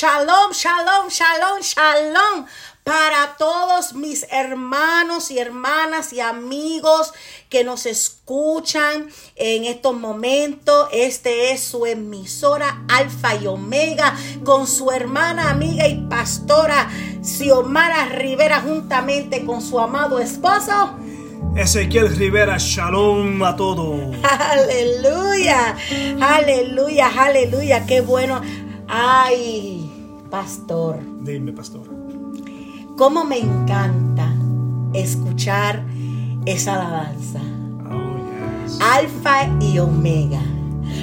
Shalom, shalom, shalom, shalom para todos mis hermanos y hermanas y amigos que nos escuchan en estos momentos. Este es su emisora Alfa y Omega con su hermana, amiga y pastora Xiomara Rivera juntamente con su amado esposo. Ezequiel Rivera, shalom a todos. Aleluya, aleluya, aleluya, qué bueno. Ay, pastor. Dime, pastor cómo me encanta escuchar esa alabanza. Oh, Alfa y Omega.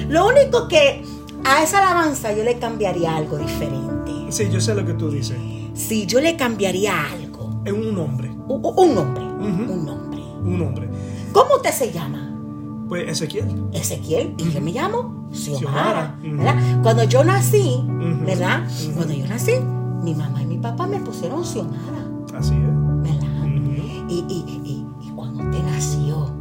Lo único que a esa alabanza yo le cambiaría algo diferente. Sí, yo sé lo que tú dices. Sí, yo le cambiaría algo. Es un nombre. Un, nombre. Un nombre. Un nombre. ¿Cómo usted se llama? Pues Ezequiel. Ezequiel. ¿Y yo me llamo? Xiomara. Cuando yo nací, ¿verdad? Cuando yo nací, mi mamá y mi papá me pusieron Xiomara. Así es. ¿Verdad? y, y, y, y, cuando usted nació,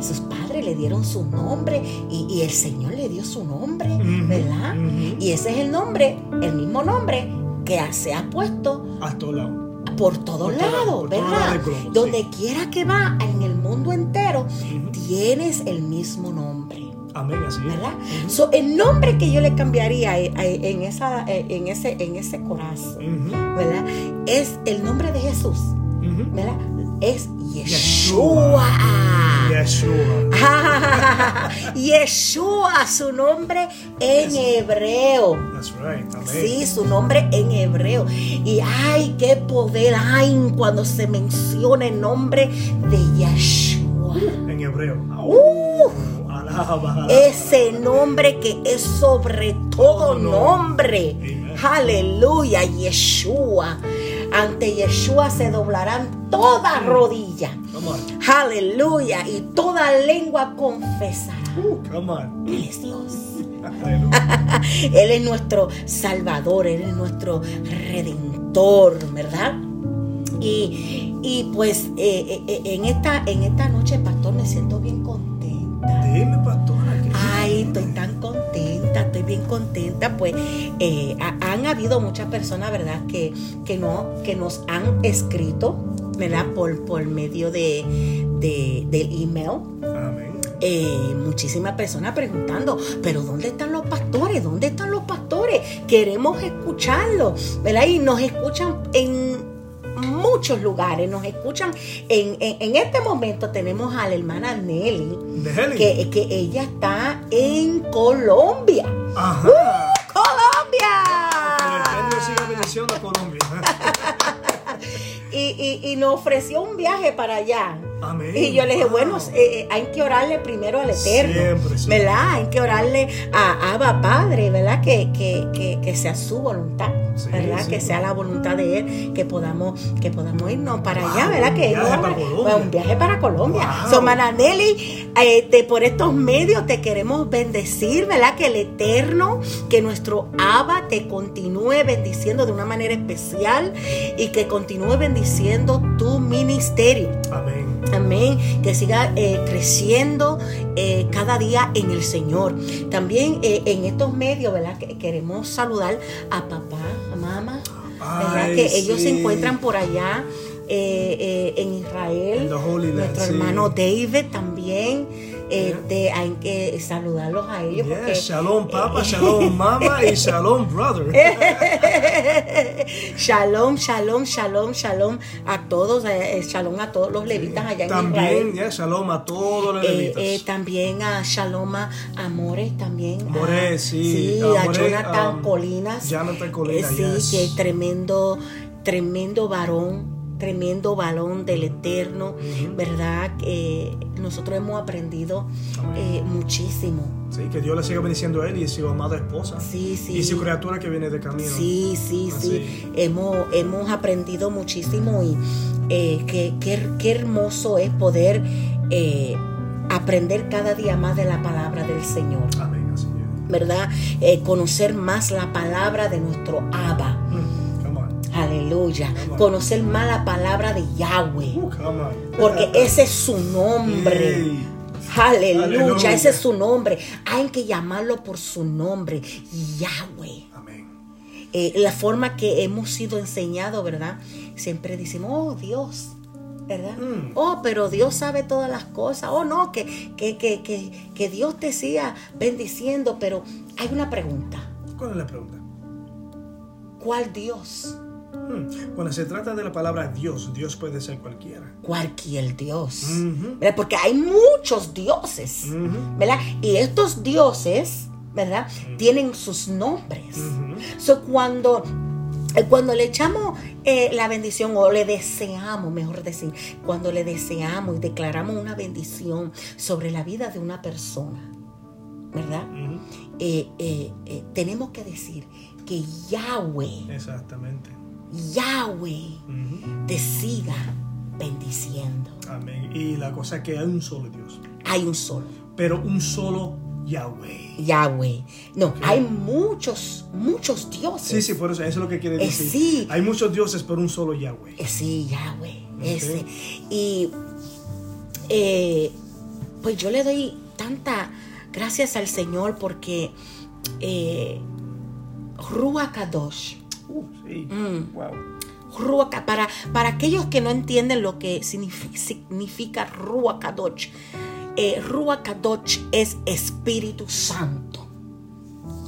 sus padres le dieron su nombre y, el Señor le dio su nombre, ¿verdad? Y ese es el nombre, el mismo nombre que se ha puesto a todos lados por todos lados, ¿verdad? Donde quiera que va en el mundo entero, tienes el mismo nombre. Amén, así ¿verdad? el nombre que yo le cambiaría en, esa, en, ese, en ese corazón, ¿verdad? Es el nombre de Jesús, ¿verdad? Es Yeshua. Yeshua. Yeshua, su nombre en hebreo. That's right. Sí, su nombre en hebreo. Y ay, qué poder hay cuando se menciona el nombre de Yeshua. En hebreo. Uh, ese nombre que es sobre todo nombre. Aleluya, Yeshua. Ante Yeshua se doblarán todas rodillas. Aleluya. Y toda lengua confesará. Uh, Él es Dios. Él es nuestro Salvador, Él es nuestro Redentor, ¿verdad? Y, y pues eh, eh, eh, en, esta, en esta noche, pastor, me siento bien contento Dime, pastora. Ay, estoy tan contenta, estoy bien contenta. Pues eh, han habido muchas personas, ¿verdad?, que, que, no, que nos han escrito, ¿verdad?, por, por medio de, del email. Amén. Eh, muchísimas personas preguntando, pero ¿dónde están los pastores? ¿Dónde están los pastores? Queremos escucharlos, ¿verdad? Y nos escuchan en muchos lugares, nos escuchan. En, en, este momento tenemos a la hermana Nelly, que, que ella está en Colombia. Ajá. ¡Uh, ¡Colombia! Colombia. y, y, y nos ofreció un viaje para allá. Y yo le dije, bueno, eh, eh, hay que orarle primero al Eterno, ¿verdad? Hay que orarle a Abba Padre, ¿verdad? Que, que, que, sea su voluntad, ¿verdad? que sea la voluntad de Él, que podamos, que podamos irnos para allá, ¿verdad? Que un viaje para Colombia. un viaje para Colombia. So, Mananelli, este, por estos medios te queremos bendecir, ¿verdad? Que el Eterno, que nuestro Abba te continúe bendiciendo de una manera especial y que continúe bendiciendo tu ministerio. Amén. Amén. Que siga eh, creciendo eh, cada día en el Señor. También eh, en estos medios, ¿verdad? Que queremos saludar a papá, a mamá, ¿verdad? que ellos se encuentran por allá en Israel. Nuestro hermano David también este, hay que saludarlos a ellos. Porque, shalom papa, shalom mama y shalom brother. shalom, shalom, shalom, shalom a todos, eh, eh, shalom a todos los levitas allá también, en También, shalom a todos los eh, levitas. también a shalom a Amores, también. Amores, sí. Sí, a Jonathan um, Colinas. Jonathan Colinas, Sí, que tremendo, tremendo varón tremendo balón del Eterno, ¿verdad? Que nosotros hemos aprendido eh, muchísimo. Sí, que Dios le siga bendiciendo a él y su amada esposa. Sí, sí. Y su criatura que viene de camino. Sí, sí, sí. Hemos, hemos aprendido muchísimo y eh, qué, hermoso es poder eh, aprender cada día más de la palabra del Señor. Amén, así ¿Verdad? conocer más la palabra de nuestro Abba. Aleluya. Conocer más la palabra de Yahweh. Porque ese es su nombre. Aleluya, Aleluya. ese es su nombre. Hay que llamarlo por su nombre, Yahweh. Amén. Eh, la forma que hemos sido enseñados, ¿verdad? Siempre decimos, oh Dios, ¿verdad? Mm. Oh, pero Dios sabe todas las cosas. Oh, no, que, que, que, que, que Dios te siga bendiciendo. Pero hay una pregunta. ¿Cuál es la pregunta? ¿Cuál Dios? Hmm, Cuando se trata de la palabra Dios, Dios puede ser cualquiera. Cualquier Dios. ¿Verdad? Porque hay muchos dioses. ¿Verdad? Y estos dioses, ¿verdad? Tienen sus nombres. So, cuando, eh, cuando le echamos eh, la bendición o le deseamos, mejor decir, cuando le deseamos y declaramos una bendición sobre la vida de una persona, ¿verdad? Eh, tenemos que decir que Yahweh, Exactamente. Yahweh te siga bendiciendo. Amén. Y la cosa es que hay un solo Dios, Hay un solo. pero un solo Yahweh. Yahweh. No, hay muchos, muchos dioses. Sí, sí, por eso, eso es lo que quiere Eh, decir. sí. Hay muchos dioses, pero un solo Yahweh. Eh, Sí, Yahweh, ese. Y eh, pues yo le doy tanta gracias al Señor porque eh, Ruach Kadosh, Uh, sí. Mm. Wow. Ka- para, para aquellos que no entienden lo que signifi- significa Ruach Kadosh, eh, Ruach Kadosh es Espíritu Santo.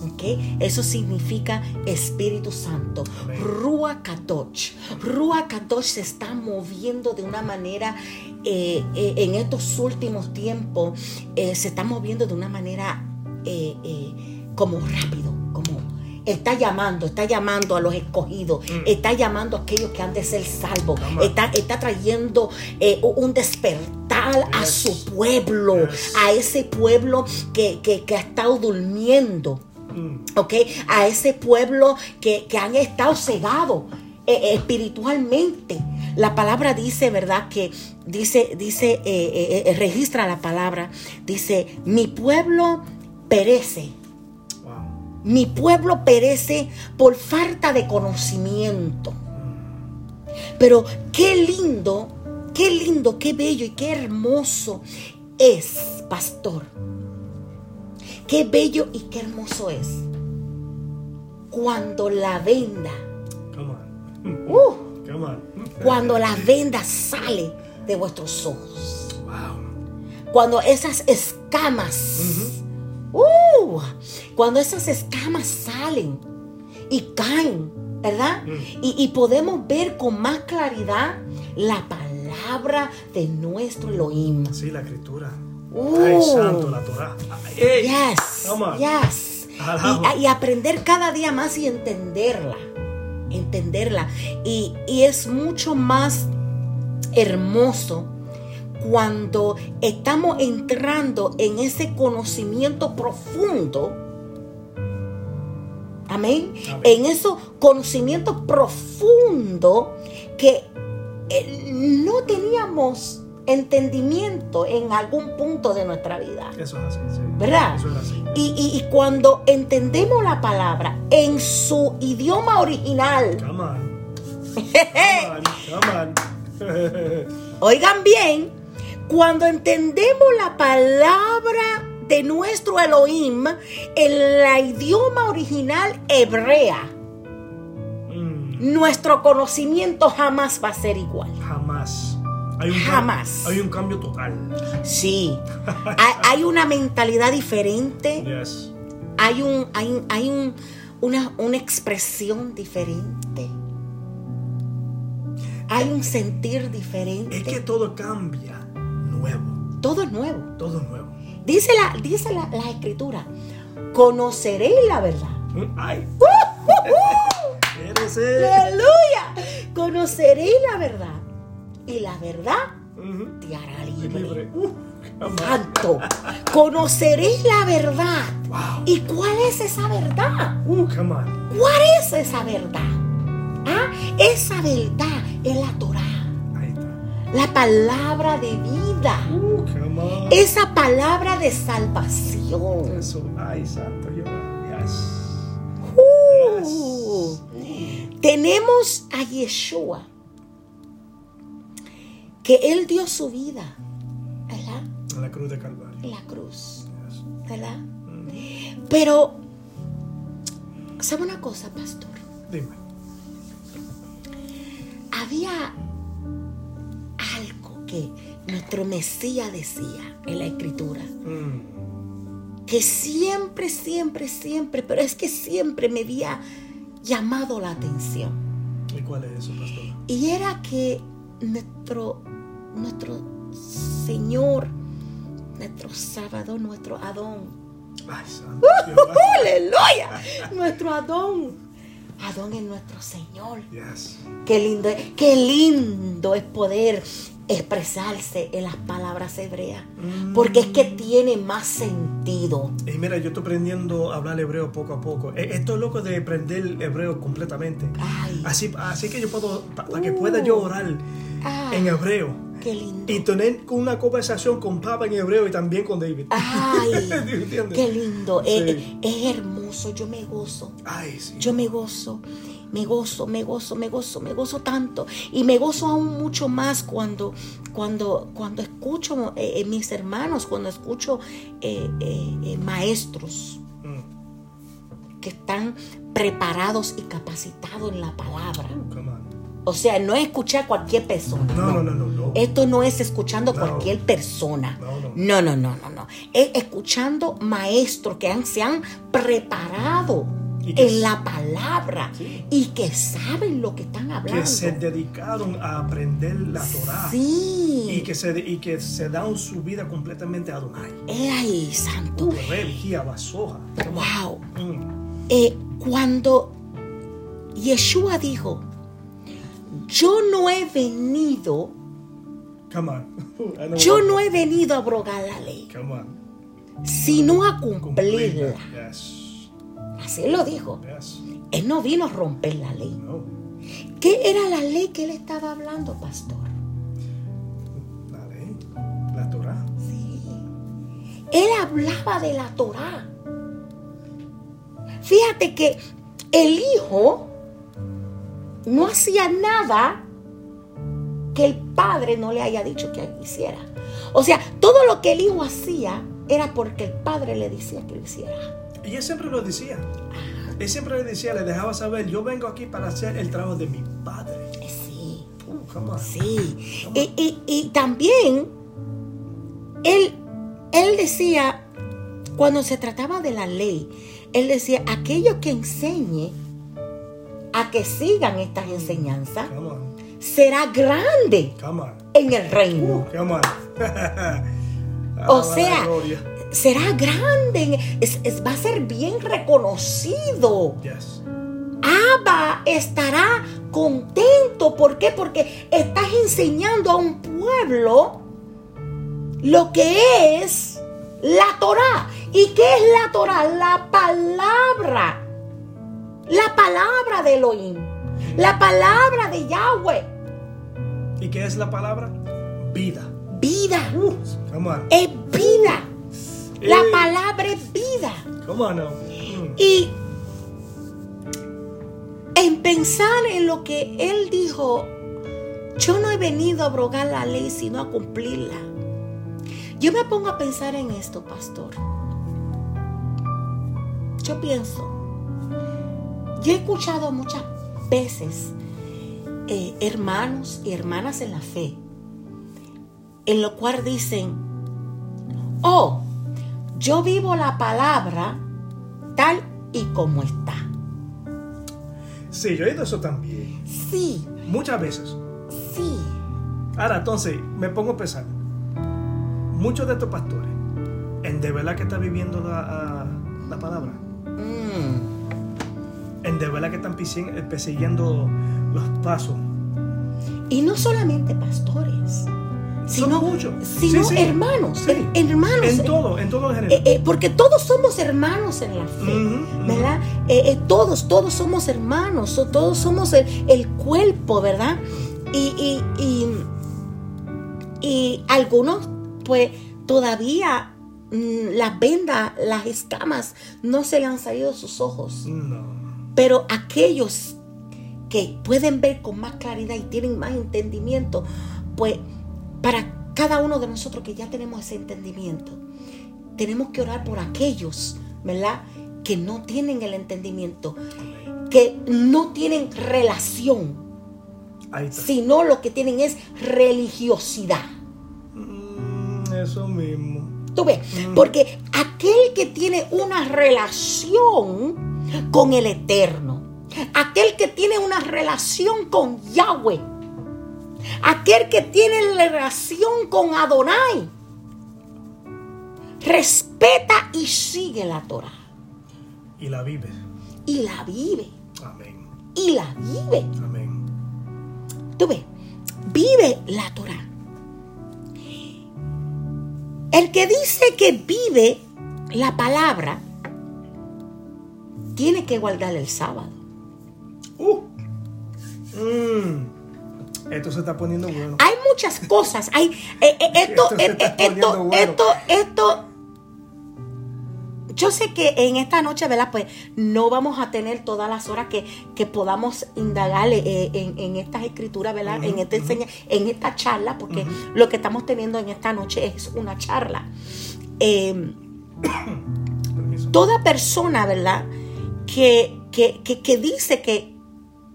¿Ok? Eso significa Espíritu Santo. Ruach Kadosh. Se está moviendo de una manera, eh, eh, en estos últimos tiempos, eh, se está moviendo de una manera como rápido, está llamando, está llamando a los escogidos, está llamando a aquellos que han de ser salvos, está, está trayendo eh, un despertar a su pueblo, Yes. a ese pueblo que, que- que ha estado durmiendo. Mm. ¿ok? A ese pueblo que, que han estado cegados eh, espiritualmente. La palabra dice, ¿verdad? Que dice, dice, eh, eh, eh, registra la palabra, dice, mi pueblo perece. Mi pueblo perece por falta de conocimiento. Pero qué lindo, qué lindo, qué bello y qué hermoso es, pastor. Qué bello y qué hermoso es cuando la venda, Come on. uh, Come on. cuando la venda sale de vuestros ojos. Wow. Cuando esas escamas, uh, cuando esas escamas salen y caen, ¿verdad? Y, y podemos ver con más claridad la palabra de nuestro Elohim. Sí, la escritura. Uh. Ay, santo, la Torah. Yes, yes. Y, y aprender cada día más y entenderla. Entenderla. Y, y es mucho más hermoso cuando estamos entrando en ese conocimiento profundo. Amén. Amén. En ese conocimiento profundo que eh, no teníamos entendimiento en algún punto de nuestra vida. Eso es así, sí. ¿Verdad? Eso es así. Y, y- y cuando entendemos la palabra en su idioma original, Come on. Come on. Come on. oigan bien, cuando entendemos la palabra de nuestro Elohim en el idioma original hebrea, Mm, nuestro conocimiento jamás va a ser igual. Jamás. Hay un Jamás. Hay un cambio total. Sí, hay, hay una mentalidad diferente, Yes. hay, un, hay, hay un- una, una expresión diferente. Hay un sentir diferente. Es que todo cambia. Nuevo. Todo es nuevo. Todo nuevo. Dice la, dice la, la escritura, conoceréis la verdad. Ay. ¡Uh! Eres él. Aleluya. Conoceréis la verdad. Y la verdad te hará libre. Libre. Uh. Santo. Conoceréis la verdad. Wow. ¿Y cuál es esa verdad? Uh. ¿Cuál es esa verdad? ¿Ah? Esa verdad es la Torah. La palabra de vida, on. esa palabra de salvación. Eso. Ay, santo. Yes. Uh, tenemos a Yeshua, que Él dio su vida, ¿verdad? En la cruz de Calvario. la cruz, Yes. ¿verdad? Pero, ¿sabe una cosa, pastor? Dime. Había que nuestro Mesías decía en la escritura, Mm. que siempre, siempre, siempre, pero es que siempre me había llamado la atención. ¿Y cuál es eso, pastor? Y era que nuestro, nuestro Señor, nuestro Salvador, nuestro Adón, Ay, santo. Jehová. aleluya, nuestro Adón, Adón es nuestro Señor. Yes. Qué lindo, es- qué lindo es poder expresarse en las palabras hebreas, porque es que tiene más sentido. Y mira, yo estoy aprendiendo a hablar hebreo poco a poco. Eh, Estoy loco de aprender hebreo completamente. Ay. Así, así que yo puedo, pa- para que pueda yo orar Ay. en hebreo Qué lindo. y tener una conversación con Papa en hebreo y también con David. Ay, qué lindo. Sí. Es, es hermoso, yo me gozo. Ay, sí. Yo me gozo, me gozo, me gozo, me gozo, me gozo tanto. Y me gozo aún mucho más cuando, cuando, cuando escucho eh, eh, mis hermanos, cuando escucho eh, eh, maestros Mm. que están preparados y capacitados en la palabra. On. O sea, no es escuchar a cualquier persona. No, no, no, no, no. Esto no es escuchando a No. cualquier persona. No, no. No, no, no. Es escuchando maestros que han- se han preparado en la palabra Sí. y que saben lo que están hablando. Que se dedicaron a aprender la Torah. Sí. Y que, se, y que se dan su vida completamente a Adonai. Ay, santo. Wow. Mm. Eh, cuando Yeshua dijo, yo no he venido, Come on. Yo no he venido a abrogar la ley, Come on. sino a Cumplirla. cumplirla. Yes. Así lo dijo. Él no vino a romper la ley. ¿Qué era la ley que él estaba hablando, pastor? La ley. La Torah. Sí. Él hablaba de la Torá. Fíjate que el hijo no hacía nada que el padre no le haya dicho que hiciera. O sea, todo lo que el hijo hacía era porque el padre le decía que lo hiciera. Y él siempre lo decía. Él siempre le decía, le dejaba saber, yo vengo aquí para hacer el trabajo de mi padre. Eh, Sí. Uh, come on. Sí. Y, y- y también él, él decía, cuando se trataba de la ley, él decía, aquello que enseñe a que sigan estas enseñanzas será grande en el reino. Come on. O sea. Será grande, es- es- va a ser bien reconocido. Yes. Abba estará contento. ¿Por qué? Porque estás enseñando a un pueblo lo que es la Torah. ¿Y qué es la Torah? La palabra. La palabra de Elohim. La palabra de Yahweh. ¿Y qué es la palabra? Vida. Vida. On. Es vida. La palabra es vida. Now. Mm. Y en pensar en lo que él dijo, yo no he venido a abrogar la ley, sino a cumplirla. Yo me pongo a pensar en esto, pastor. Yo pienso, yo he escuchado muchas veces eh, hermanos y hermanas en la fe, en lo cual dicen, oh, yo vivo la palabra tal y como está. Sí, yo he oído eso también. Sí, Muchas veces. sí. Ahora, entonces, me pongo a pensar. Muchos de estos pastores, ¿en de verdad que están viviendo la, la palabra? Mm. ¿En de verdad que están eh, persiguiendo los pasos? Y no solamente pastores, sino, muchos. sino Sí, sí. hermanos, Sí. her- hermanos. En todo, en todo. Eh, eh, porque todos somos hermanos en la fe. ¿verdad? Eh, eh, todos, todos somos hermanos, todos somos el, el cuerpo, ¿verdad? Y, y, y, y algunos, pues, todavía mm, las vendas, las escamas, no se le han salido de sus ojos. No. Pero aquellos que pueden ver con más claridad y tienen más entendimiento, pues para cada uno de nosotros que ya tenemos ese entendimiento, tenemos que orar por aquellos, ¿verdad? Que no tienen el entendimiento, que no tienen relación, sino lo que tienen es religiosidad. Mm, eso mismo. Tú ves, porque aquel que tiene una relación con el Eterno, aquel que tiene una relación con Yahweh, aquel que tiene la relación con Adonai, respeta y sigue la Torah Y la vive. y la vive, Amén. y la vive. Amén. Tú ves, vive la Torah. El que dice que vive la palabra, tiene que guardar el sábado. Uh. Mm. Esto se está poniendo bueno. Hay muchas cosas. Hay, eh, eh, esto, Esto eh, esto, bueno. esto, esto. Yo sé que en esta noche, ¿verdad? Pues no vamos a tener todas las horas que, que podamos indagar en, en estas escrituras, ¿verdad? en, esta enseña, en esta charla, porque lo que estamos teniendo en esta noche es una charla. Permiso. toda persona, ¿verdad? Que, que, que, que dice que,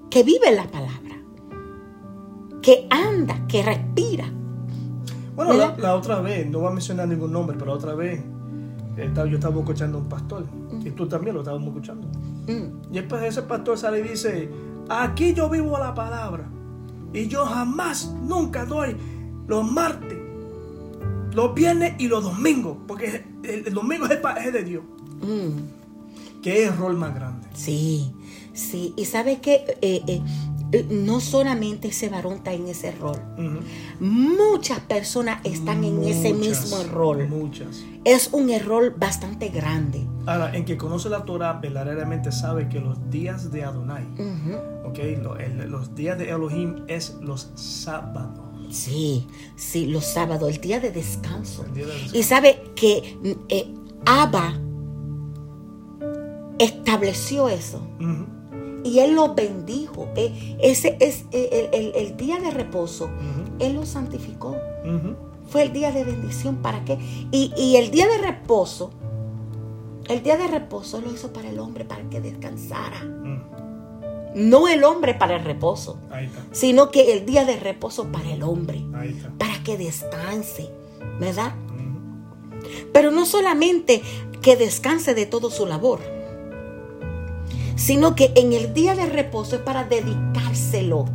que vive la palabra, que anda, que respira. Bueno, la, otra vez, no voy a mencionar ningún nombre, pero la otra vez estaba- yo estaba escuchando a un pastor. Y tú también lo estábamos escuchando. Mm, Y después ese pastor sale y dice, aquí yo vivo la palabra. Y yo jamás, nunca doy los martes, los viernes y los domingos. Porque el, el domingo es, pa- es de Dios. mm. ¿Qué error más grande? Sí, sí. Y sabes que no solamente ese varón está en ese rol. Muchas personas están en ese mismo rol. Muchas. Es un error bastante grande. Ahora, en que conoce la Torah, verdaderamente sabe que los días de Adonai, Ujú. ok, lo- el- los días de Elohim es los sábados. Sí, sí, los sábados, el día de descanso. El día de descanso. Y sabe que eh, Abba estableció eso. Y él lo bendijo. Eh, ese es eh, el, el- el día de reposo. Él lo santificó. Fue el día de bendición. ¿Para qué? Y, y el día de reposo, el día de reposo lo hizo para el hombre, para que descansara. Mm, No el hombre para el reposo, sino que el día de reposo para el hombre, para que descanse, ¿verdad? Pero no solamente que descanse de todo su labor, sino que en el día de reposo es para dedicárselo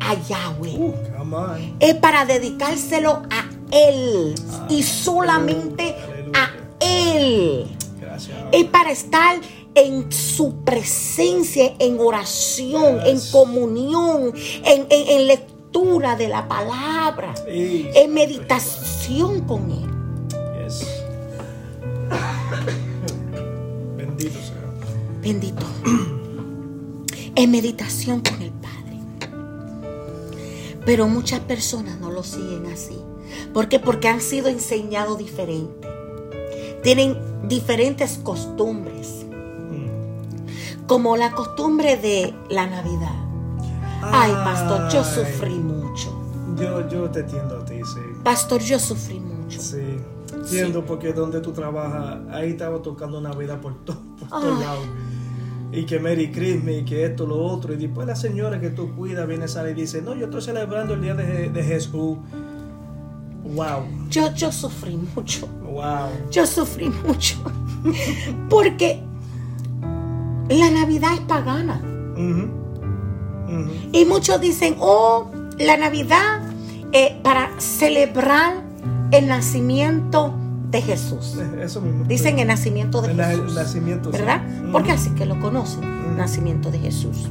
a Yahweh. Uh. Es para dedicárselo a Él y solamente aleluya. a Él. Gracias. Es para estar en su presencia, en oración, en comunión, en, en- en lectura de la palabra, en meditación con Él. Yes. Bendito. En meditación con el Padre. Pero muchas personas no lo siguen así. ¿Por qué? Porque han sido enseñados diferente. Tienen diferentes costumbres. Como la costumbre de la Navidad. Ay, pastor, yo sufrí mucho. Yo, yo te entiendo a ti, sí. Pastor, yo sufrí mucho. Sí. Entiendo porque donde tú trabajas, ahí estaba tocando Navidad por, to- por todos lados. Y que Merry Christmas y que esto, lo otro. Y después la señora que tú cuidas viene, sale y dice, no, yo estoy celebrando el día de, de Jesús. Wow, Yo, yo sufrí mucho. wow. Yo sufrí mucho. Porque la Navidad es pagana. Y muchos dicen, oh, la Navidad eh, para celebrar el nacimiento de Jesús. Eso mismo. Dicen el nacimiento de El Jesús. nacimiento. ¿Verdad? Porque así que lo conocen, Ujú. nacimiento de Jesús.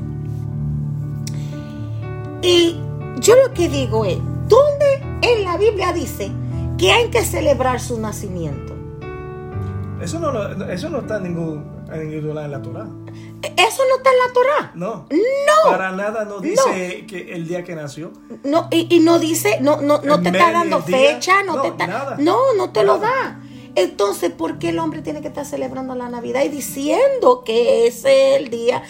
Y yo lo que digo es, ¿dónde en la Biblia dice que hay que celebrar su nacimiento? Eso no, eso no está en ningún, en lugar en la Torah. Eso no está en la Torah. No. No. Para nada nos dice que el día que nació. No, y, y no dice, no, no, no te está dando día, fecha, no, no, te está. nada. no, no te lo da. Entonces, ¿por qué el hombre tiene que estar celebrando la Navidad y diciendo que es el día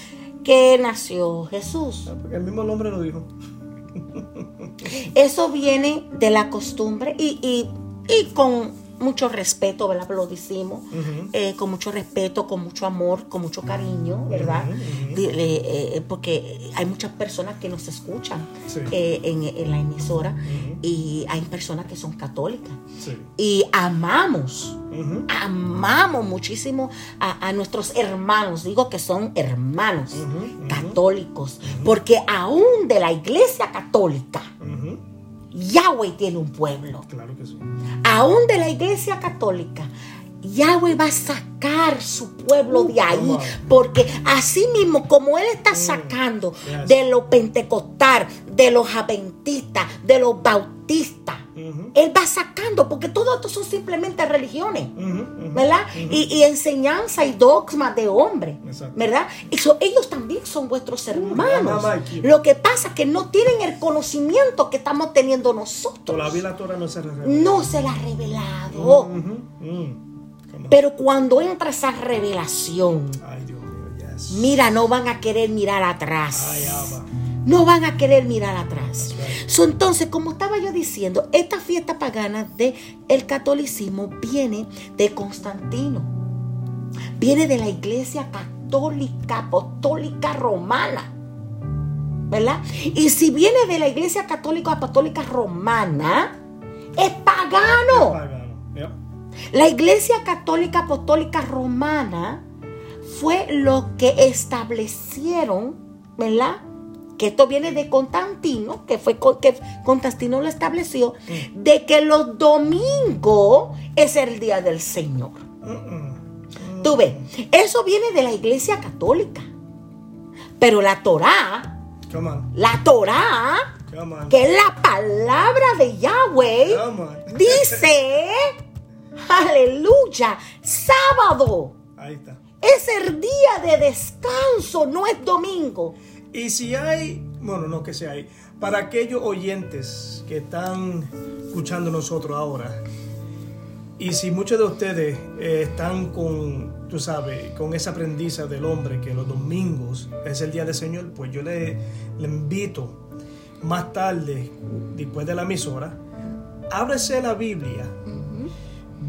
que nació Jesús? Porque el mismo nombre lo dijo. Eso viene de la costumbre y, y, y con mucho respeto, ¿verdad? Lo decimos, eh, con mucho respeto, con mucho amor, con mucho cariño, ¿verdad? Eh, porque hay muchas personas que nos escuchan Sí. eh, en, en la emisora y hay personas que son católicas Sí. y amamos, amamos muchísimo a, a nuestros hermanos, digo que son hermanos católicos, porque aún de la iglesia católica. Yahweh tiene un pueblo. Claro que sí. Aún de la iglesia católica, Yahweh va a sacar su pueblo de ahí. Porque así mismo, como Él está sacando Yes. de los pentecostal, de los adventistas, de los bautistas, Él va sacando, porque todo esto son simplemente religiones. ¿verdad? y, y enseñanza y dogmas de hombre, Exacto. ¿verdad? Y so- ellos también son vuestros hermanos. Lo que pasa es que no tienen el conocimiento que estamos teniendo nosotros. Todavía la Torah no se revela. No se la ha revelado. Pero cuando entra esa revelación, Ay, Dios mío, yes. mira, no van a querer mirar atrás. Ay. No van a querer mirar atrás. So, entonces, como estaba yo diciendo, esta fiesta pagana del el catolicismo viene de Constantino. Viene de la iglesia católica, apostólica romana. ¿Verdad? Y si viene de la iglesia católica apostólica romana, es pagano. Pagano. Yep. La Iglesia Católica Apostólica Romana fue lo que establecieron, ¿verdad? Que esto viene de Constantino, que fue que Constantino lo estableció, de que los domingos es el día del Señor. Tú ves, eso viene de la Iglesia Católica. Pero la Torá, la Torá, que es la palabra de Yahweh, dice, aleluya, sábado Ahí está. es el día de descanso, no es domingo. Y si hay, bueno, no que sea hay, para aquellos oyentes que están escuchando nosotros ahora, y si muchos de ustedes eh, están con, tú sabes, con esa aprendiza del hombre que los domingos es el día del Señor, pues yo le, le invito más tarde, después de la emisora, ábrese la Biblia,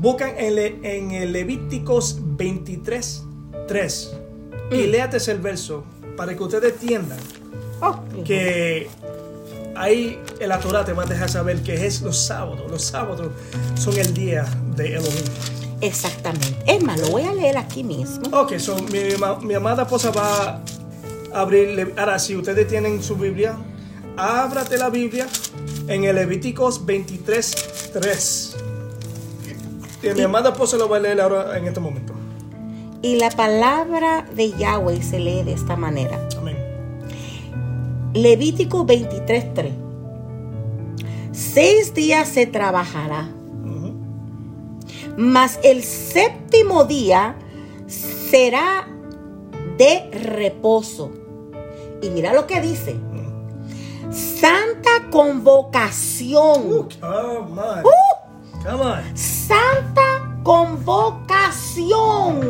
buscan en, Levíticos 23, 3 y léate ese verso para que ustedes entiendan que ahí en la Torah te va a dejar saber que es los sábados. Los sábados son el día de Elohim. Exactamente. Es más, lo voy a leer aquí mismo. Ok, so mi, ma- mi amada esposa va a abrir. Ahora, si ustedes tienen su Biblia, ábrate la Biblia en el Levíticos 23, 3. Y mi amada esposa lo va a leer ahora en este momento. Y la palabra de Yahweh se lee de esta manera. Amén. Levítico 23:3. Seis días se trabajará, mas el séptimo día será de reposo. Y mira lo que dice. Santa convocación. Uh, come on. Come on. Santa convocación.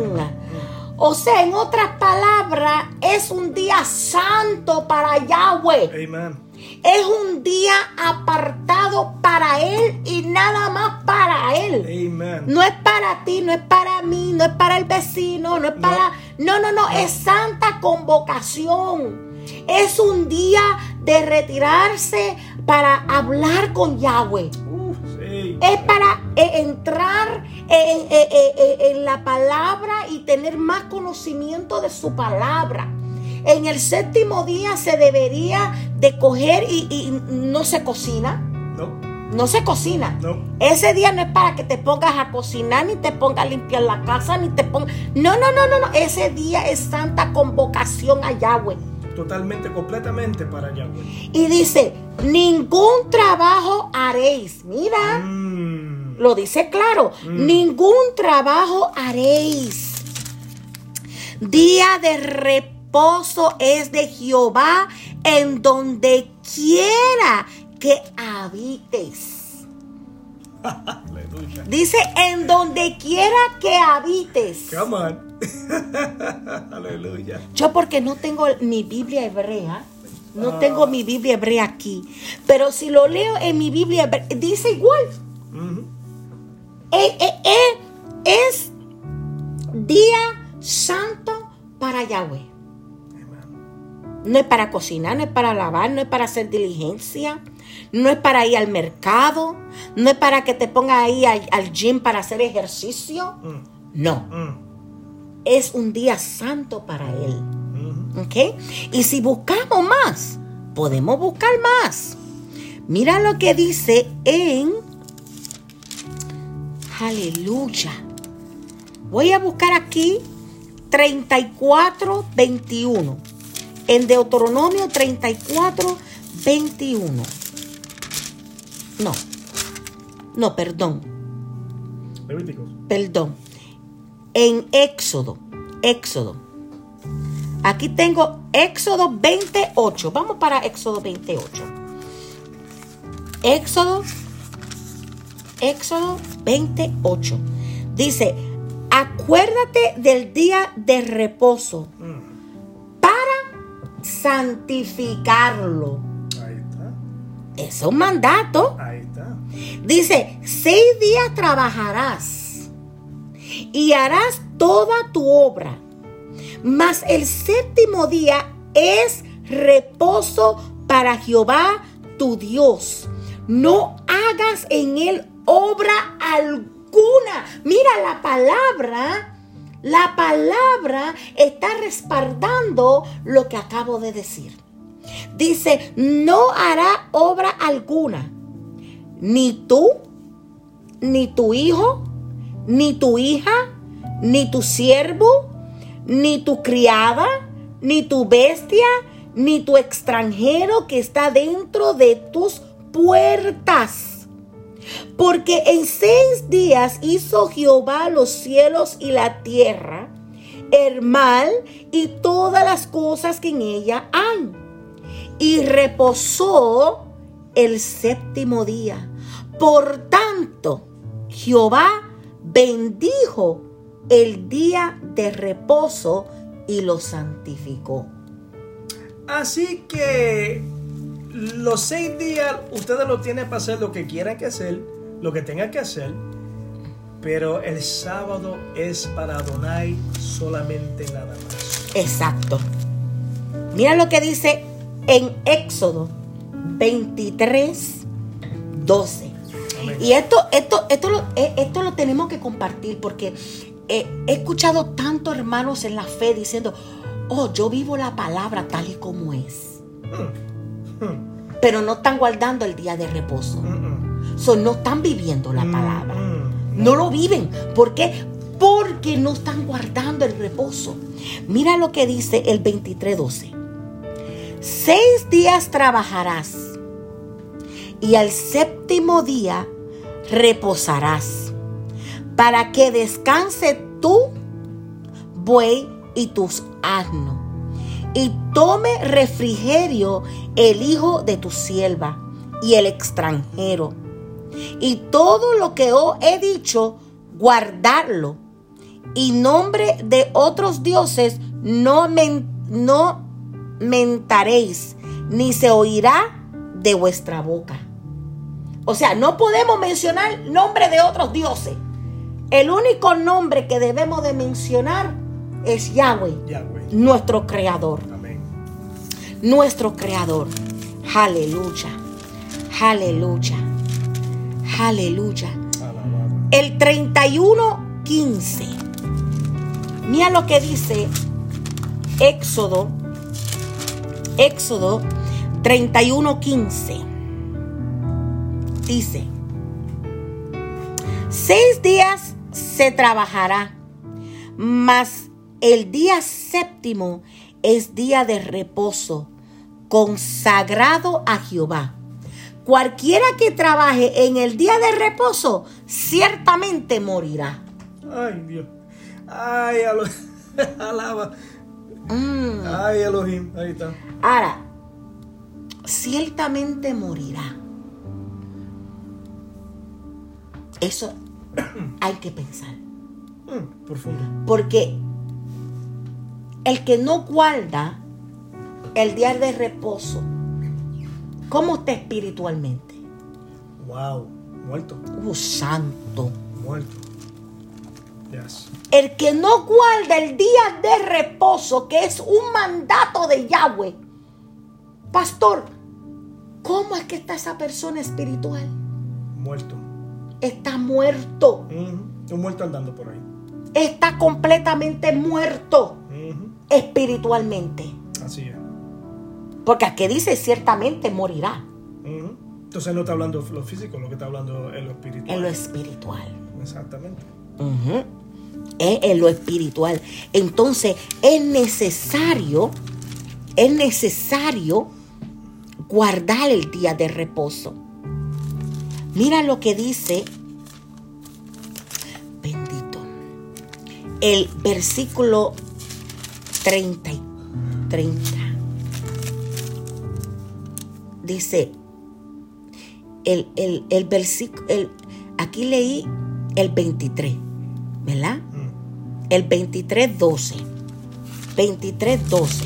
O sea, en otras palabras, es un día santo para Yahweh. Amen. Es un día apartado para Él y nada más para Él. Amen. No es para ti, no es para mí, no es para el vecino, no es para... No, no, no, es santa convocación. Es un día de retirarse para hablar con Yahweh. Es para eh, entrar eh, eh, en la palabra y tener más conocimiento de su palabra. En el séptimo día se debería de coger y, y no se cocina. No. No se cocina. No. Ese día no es para que te pongas a cocinar, ni te pongas a limpiar la casa, ni te pongas... No, no, no, no, no. Ese día es santa convocación a Yahweh. Totalmente, completamente para Yahweh. Y dice, ningún trabajo haréis. Mira. Mm. Lo dice claro, ningún trabajo haréis. Día de reposo es de Jehová en donde quiera que habites. Dice en donde quiera que habites. Come on. Aleluya. Yo porque no tengo mi Biblia hebrea, no tengo mi Biblia hebrea aquí, pero si lo leo en mi Biblia hebrea, dice igual. Eh, eh, eh, es día santo para Yahweh. Amen. No es para cocinar, no es para lavar, no es para hacer diligencia, no es para ir al mercado, no es para que te pongas ahí al, al gym para hacer ejercicio. Mm, No, mm, es un día santo para Él. ¿Ok? Y si buscamos más, podemos buscar más. Mira lo que dice en... Aleluya. Voy a buscar aquí 34, 21. En Deuteronomio 34, 21. No. No, perdón. Levíticos. Perdón. En Éxodo. Éxodo. Aquí tengo Éxodo 28. Vamos para Éxodo 28. Éxodo. Éxodo 28. Dice, acuérdate del día de reposo para santificarlo. Ahí está. Es un mandato. Ahí está. Dice, seis días trabajarás y harás toda tu obra, mas el séptimo día es reposo para Jehová tu Dios. No hagas en él obra alguna. Mira la palabra. La palabra está respaldando lo que acabo de decir. Dice, no hará obra alguna ni tú, ni tu hijo, ni tu hija, ni tu siervo, ni tu criada, ni tu bestia, ni tu extranjero que está dentro de tus puertas. Porque en seis días hizo Jehová los cielos y la tierra, el mar y todas las cosas que en ella hay. Y reposó el séptimo día. Por tanto, Jehová bendijo el día de reposo y lo santificó. Así que los seis días ustedes lo tienen para hacer lo que quieran que hacer, lo que tengan que hacer. Pero el sábado es para Adonai solamente nada más. Exacto. Mira lo que dice en Éxodo 23, 12. Y esto, esto, esto, lo, eh, esto lo tenemos que compartir porque eh, he escuchado tantos hermanos en la fe diciendo, oh, yo vivo la palabra tal y como es. Mm, Pero no están guardando el día de reposo. mm. So, no están viviendo la palabra. No lo viven. ¿Por qué? Porque no están guardando el reposo. Mira lo que dice el 23:12. Seis días trabajarás y al séptimo día reposarás para que descanse tú, buey y tus asnos y tome refrigerio el hijo de tu sierva y el extranjero y todo lo que os he dicho, guardarlo. Y nombre de otros dioses no, no mentaréis, ni se oirá de vuestra boca. O sea, no podemos mencionar nombre de otros dioses. El único nombre que debemos de mencionar es Yahweh, Yahweh. nuestro creador Amén. nuestro creador. Aleluya. Aleluya. Aleluya. El 31:15. Mira lo que dice Éxodo. Éxodo 31:15. Dice: Seis días se trabajará, mas el día séptimo es día de reposo, consagrado a Jehová. Cualquiera que trabaje en el día de reposo, ciertamente morirá. Ay, Dios. Ay, Alo- alaba. Mm. Ay, Elohim. Ahí está. Ahora, ciertamente morirá. Eso hay que pensar. Mm, profundo. Porque el que no guarda el día de reposo, ¿cómo está espiritualmente? Wow. Muerto. Uh, santo. Muerto. Yes. El que no guarda el día de reposo, que es un mandato de Yahweh. Pastor, ¿cómo es que está esa persona espiritual? Muerto. Está muerto. Ujú. Un muerto andando por ahí. Está completamente muerto espiritualmente. Así es. Porque aquí dice ciertamente morirá. Entonces no está hablando lo físico, lo que está hablando es lo espiritual. en lo espiritual. Exactamente. Es en lo espiritual. Entonces es necesario, es necesario guardar el día de reposo. Mira lo que dice, bendito, el versículo 30. y 30. Dice, el, el, el versículo, el- aquí leí el 23, ¿verdad? Mm. El 23, 12. 23, 12.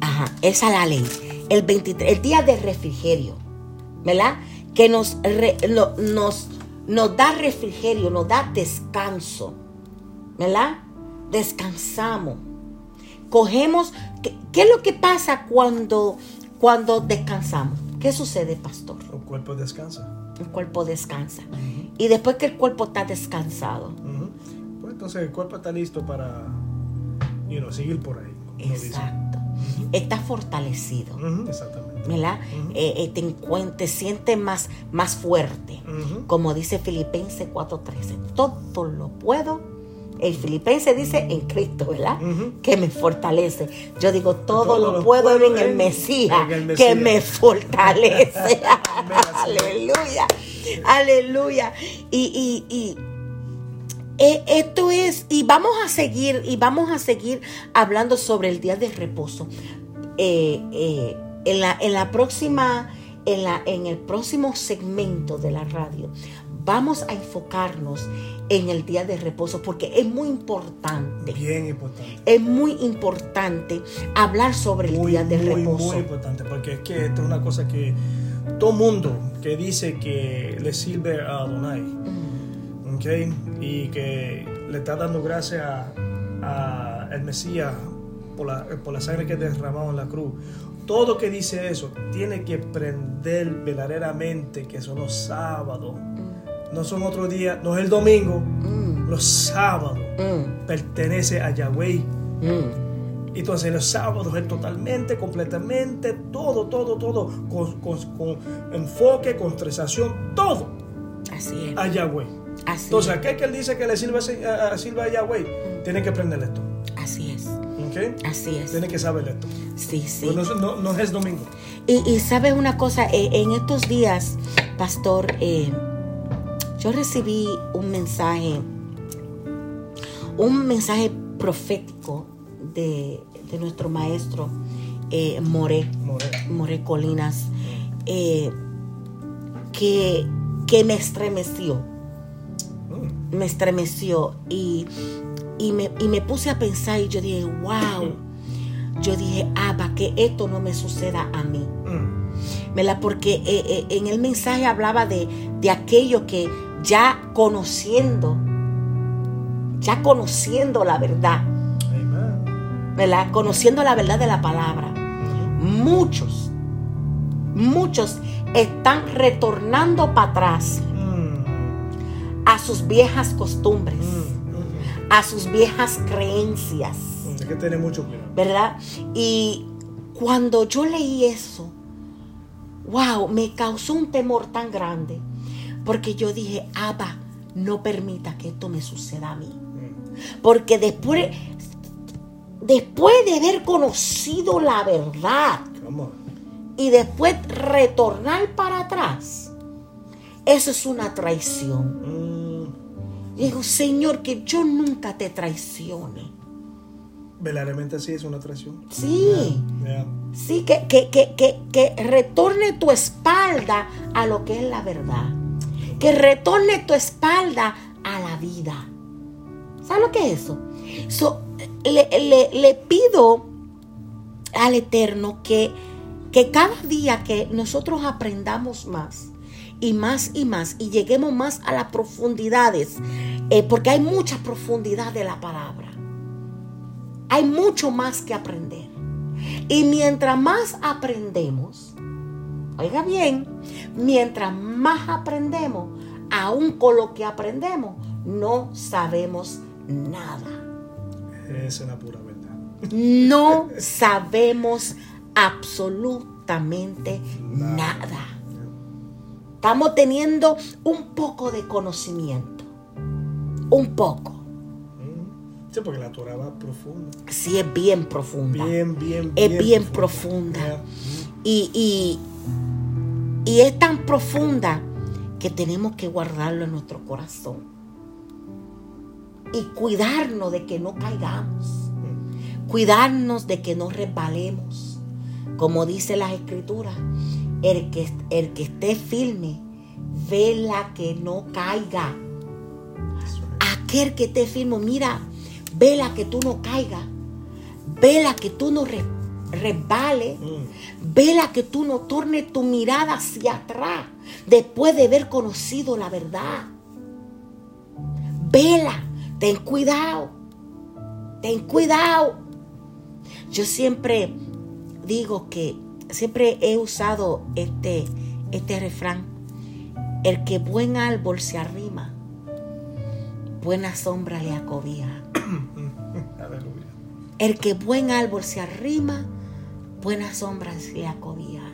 Ajá, esa es la ley. El 23, el día de refrigerio, ¿verdad? Que nos, re- lo- nos, nos da refrigerio, nos da descanso, ¿verdad? Descansamos. Cogemos, ¿qué, qué es lo que pasa cuando, cuando descansamos? ¿Qué sucede, pastor? El cuerpo descansa. El cuerpo descansa. Y después que el cuerpo está descansado. Pues entonces el cuerpo está listo para you know, seguir por ahí. exacto, está fortalecido, Exactamente. ¿verdad? Eh, eh, te, sientes más, más fuerte. Como dice Filipenses 4:13, todo lo puedo. El Filipense dice en Cristo, ¿verdad? Que me fortalece. Yo digo, todo, Todo lo lo puedo puedo en el Mesías, en el que me fortalece. Aleluya. Aleluya. Y, y, y esto es, y vamos a seguir, y vamos a seguir hablando sobre el día de reposo. Eh, eh, en, la, en la próxima, en, la, en el próximo segmento de la radio, vamos a enfocarnos en el día de reposo, porque es muy importante. Bien importante. Es muy importante hablar sobre el Muy, día de muy, reposo. muy importante. Porque es que esto es una cosa que todo mundo que dice que le sirve a Adonai, Mm, Y que le está dando gracias a, a el Mesías por la, por la sangre que derramado en la cruz. Todo que dice eso tiene que prender verdaderamente que son los sábados. No son otro día, no es el domingo, mm, los sábados mm, pertenece a Yahweh. mm. Entonces los sábados es totalmente, completamente, todo, todo, todo, con, con- con enfoque, concentración, todo Así es. a Yahweh. Así Entonces, es. aquel que él dice que le sirve, a, a- sirve a Yahweh, tiene que aprender esto. Así es. Así es. Tiene que saber esto. Sí, sí. Pues no, no- no es domingo. Y, y sabes una cosa, Eh, en estos días, pastor, eh, yo recibí un mensaje, un mensaje profético de, de nuestro maestro eh, More, More. More Colinas, eh, que, que me estremeció, Mm. Me estremeció y, y, me, y me puse a pensar y yo dije, wow, yo dije, Abba, que esto no me suceda a mí. Mm. ¿verdad? Porque eh, eh, en el mensaje hablaba de, de aquello que ya conociendo, ya conociendo la verdad. ¿verdad? Conociendo la verdad de la palabra, muchos, muchos están retornando para atrás. A sus viejas costumbres, Mm. Mm. a sus viejas creencias. Mm. Hay que tener mucho cuidado. ¿verdad? Y cuando yo leí eso, wow, me causó un temor tan grande, porque yo dije, Abba, no permita que esto me suceda a mí. Mm. Porque después, después de haber conocido la verdad y después retornar para atrás, eso es una traición. Mm. Digo, Señor, que yo nunca te traicione. Verdaderamente sí es una traición. Sí. Yeah. Sí, que, que, que, que, que retorne tu espalda a lo que es la verdad. Que retorne tu espalda a la vida. ¿Sabes lo que es eso? So, le, le- le pido al Eterno que, que cada día que nosotros aprendamos más y más y más y lleguemos más a las profundidades, eh, porque hay mucha profundidad de la palabra. Hay mucho más que aprender. Y mientras más aprendemos, oiga bien, mientras más aprendemos, aún con lo que aprendemos, no sabemos nada. Esa es la pura verdad. No sabemos absolutamente nada. Estamos teniendo un poco de conocimiento. Un poco. Sí, porque la Torah va profunda. Sí, es bien profunda. Bien, bien, es bien profunda. Y, y, y es tan profunda que tenemos que guardarlo en nuestro corazón. Y cuidarnos de que no caigamos. Cuidarnos de que no resbalemos. Como dice las escrituras, el que, el que esté firme, vela que no caiga. Aquel que esté firme, mira, vela que tú no caigas. Vela que tú no resbales. Vela que tú no tornes tu mirada hacia atrás después de haber conocido la verdad. Vela, ten cuidado. Ten cuidado. Yo siempre digo que siempre he usado este, este refrán. El que buen árbol se arrima, buena sombra le acobija. El que buen árbol se arrima, buena sombra le acobija.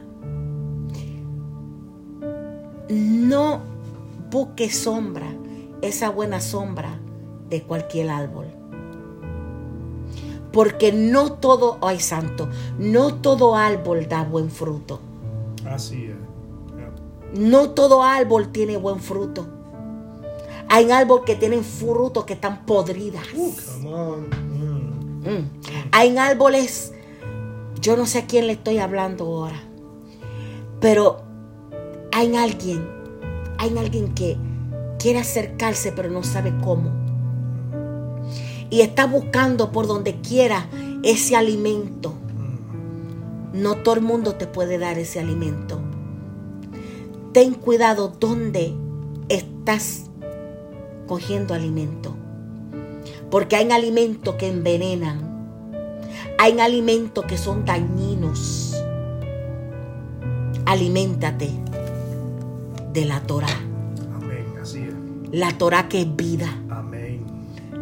No busque sombra, esa buena sombra de cualquier árbol. Porque no todo, ay santo, no todo árbol da buen fruto. Así es. No todo árbol tiene buen fruto. Hay árboles que tienen frutos que están podridas. Uh, come on. Mm. Mm. Hay árboles, yo no sé a quién le estoy hablando ahora, pero hay alguien, hay alguien que quiere acercarse pero no sabe cómo. Y está buscando por donde quiera ese alimento. No todo el mundo te puede dar ese alimento. Ten cuidado donde estás cogiendo alimento. Porque hay alimentos que envenenan. Hay alimentos que son dañinos. Aliméntate de la Torah. Amén. Así es. La Torah que es vida. Amén.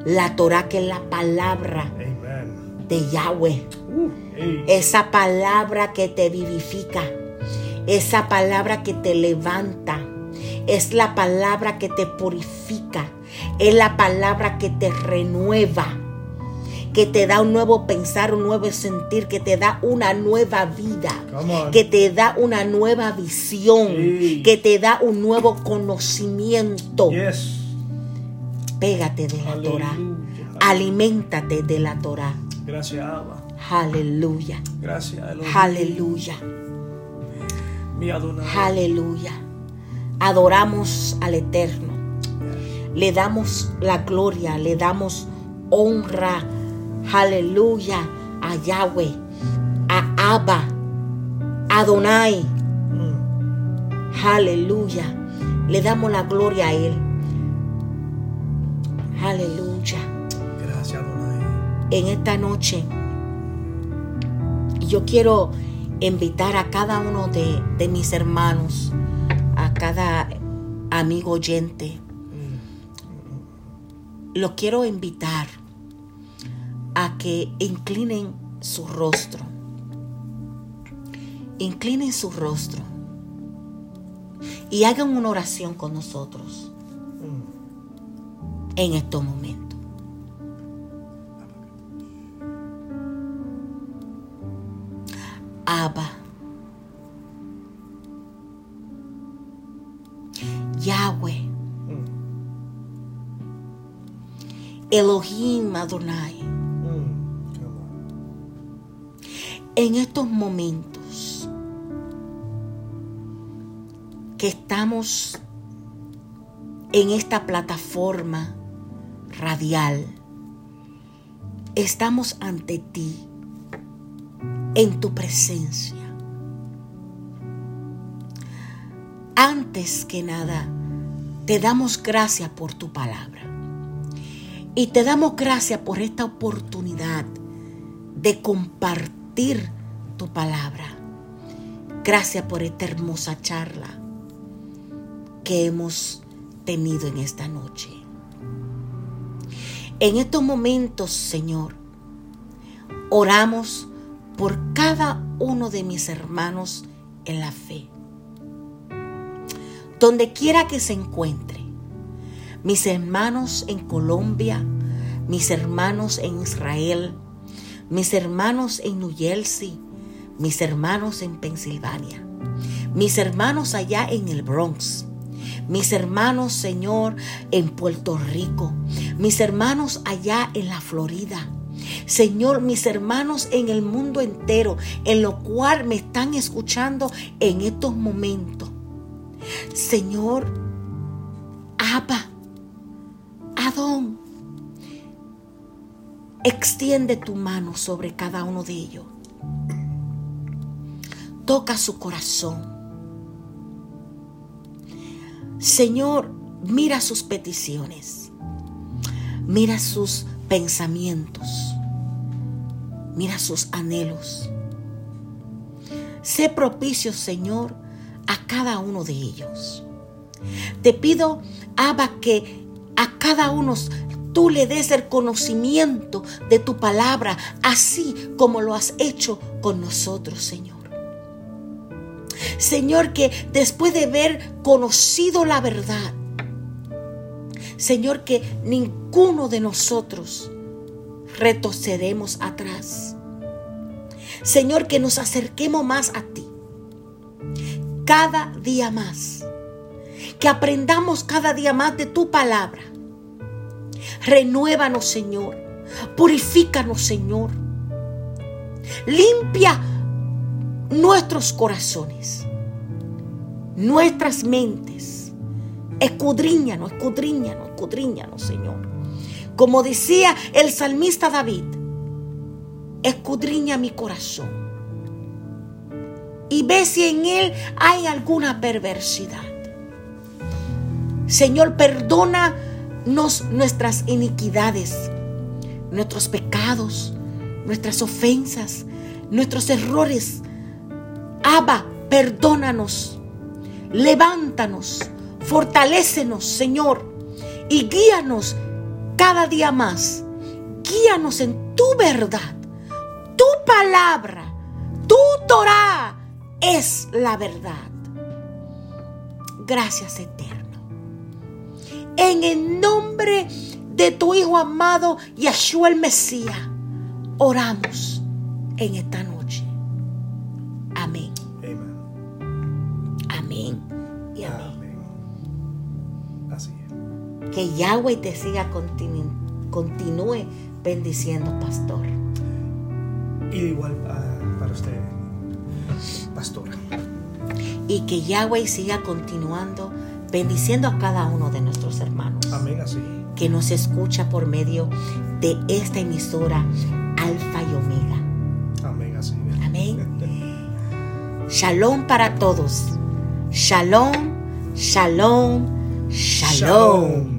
La Torah que es la palabra Amen. de Yahweh. Uh, hey. Esa palabra que te vivifica. Esa palabra que te levanta. Es la palabra que te purifica. Es la palabra que te renueva. Que te da un nuevo pensar, un nuevo sentir. Que te da una nueva vida. Que te da una nueva visión. Que te da un nuevo conocimiento. Yes. Pégate de la Torah. Aliméntate de la Torah. Gracias, Abba. Aleluya. Gracias. Aleluya. Mi Adonai. Aleluya. Adoramos al Eterno. Le damos la gloria, le damos honra. Aleluya. A Yahweh, a Abba, Adonai. Mm. Aleluya. Le damos la gloria a Él. Aleluya. Gracias, Adonai. En esta noche, yo quiero invitar a cada uno de, de mis hermanos, a cada amigo oyente, lo quiero invitar a que inclinen su rostro. Inclinen su rostro y hagan una oración con nosotros en estos momentos. Abba. Yahweh. Elohim Adonai. En estos momentos que estamos en esta plataforma radial, estamos ante ti, en tu presencia. antes que nada, te damos gracias por tu palabra. Y te damos gracias por esta oportunidad de compartir tu palabra. Gracias por esta hermosa charla que hemos tenido en esta noche. En estos momentos, Señor, oramos por cada uno de mis hermanos en la fe. Donde quiera que se encuentre, mis hermanos en Colombia, mis hermanos en Israel, mis hermanos en New Jersey, mis hermanos en Pensilvania, mis hermanos allá en el Bronx, mis hermanos, Señor, en Puerto Rico, mis hermanos allá en la Florida. Señor, mis hermanos en el mundo entero, en lo cual me están escuchando en estos momentos. Señor, Abba, Adón, extiende tu mano sobre cada uno de ellos. Toca su corazón. Señor, mira sus peticiones. Mira sus pensamientos. Mira sus anhelos. Sé propicio, Señor, a cada uno de ellos. Te pido, Abba, que a cada uno tú le des el conocimiento de tu palabra, así como lo has hecho con nosotros, Señor. Señor, que después de haber conocido la verdad, Señor, que ninguno de nosotros retrocedemos atrás. Señor, que nos acerquemos más a ti. Cada día más. Que aprendamos cada día más de tu palabra. Renuévanos, Señor. Purifícanos, Señor. Limpia nuestros corazones, nuestras mentes. Escudriñanos, escudriñanos, escudriñanos, Señor. Como decía el salmista David, escudriña mi corazón y ve si en él hay alguna perversidad. Señor, perdónanos nuestras iniquidades, nuestros pecados, nuestras ofensas, nuestros errores. Abba, perdónanos, levántanos, fortalécenos, Señor, y guíanos cada día más. Guíanos en tu verdad. Tu palabra, tu Torah es la verdad. Gracias eterno. En el nombre de tu Hijo amado, Yeshua el Mesías, oramos en esta noche. Que Yahweh te siga continúe bendiciendo, pastor. Y igual uh, para usted, pastora. Y que Yahweh siga continuando bendiciendo a cada uno de nuestros hermanos. Amén, así. Que nos escucha por medio de esta emisora Alfa y Omega. Amén, así. Amén. Shalom para todos. Shalom, shalom, shalom. shalom.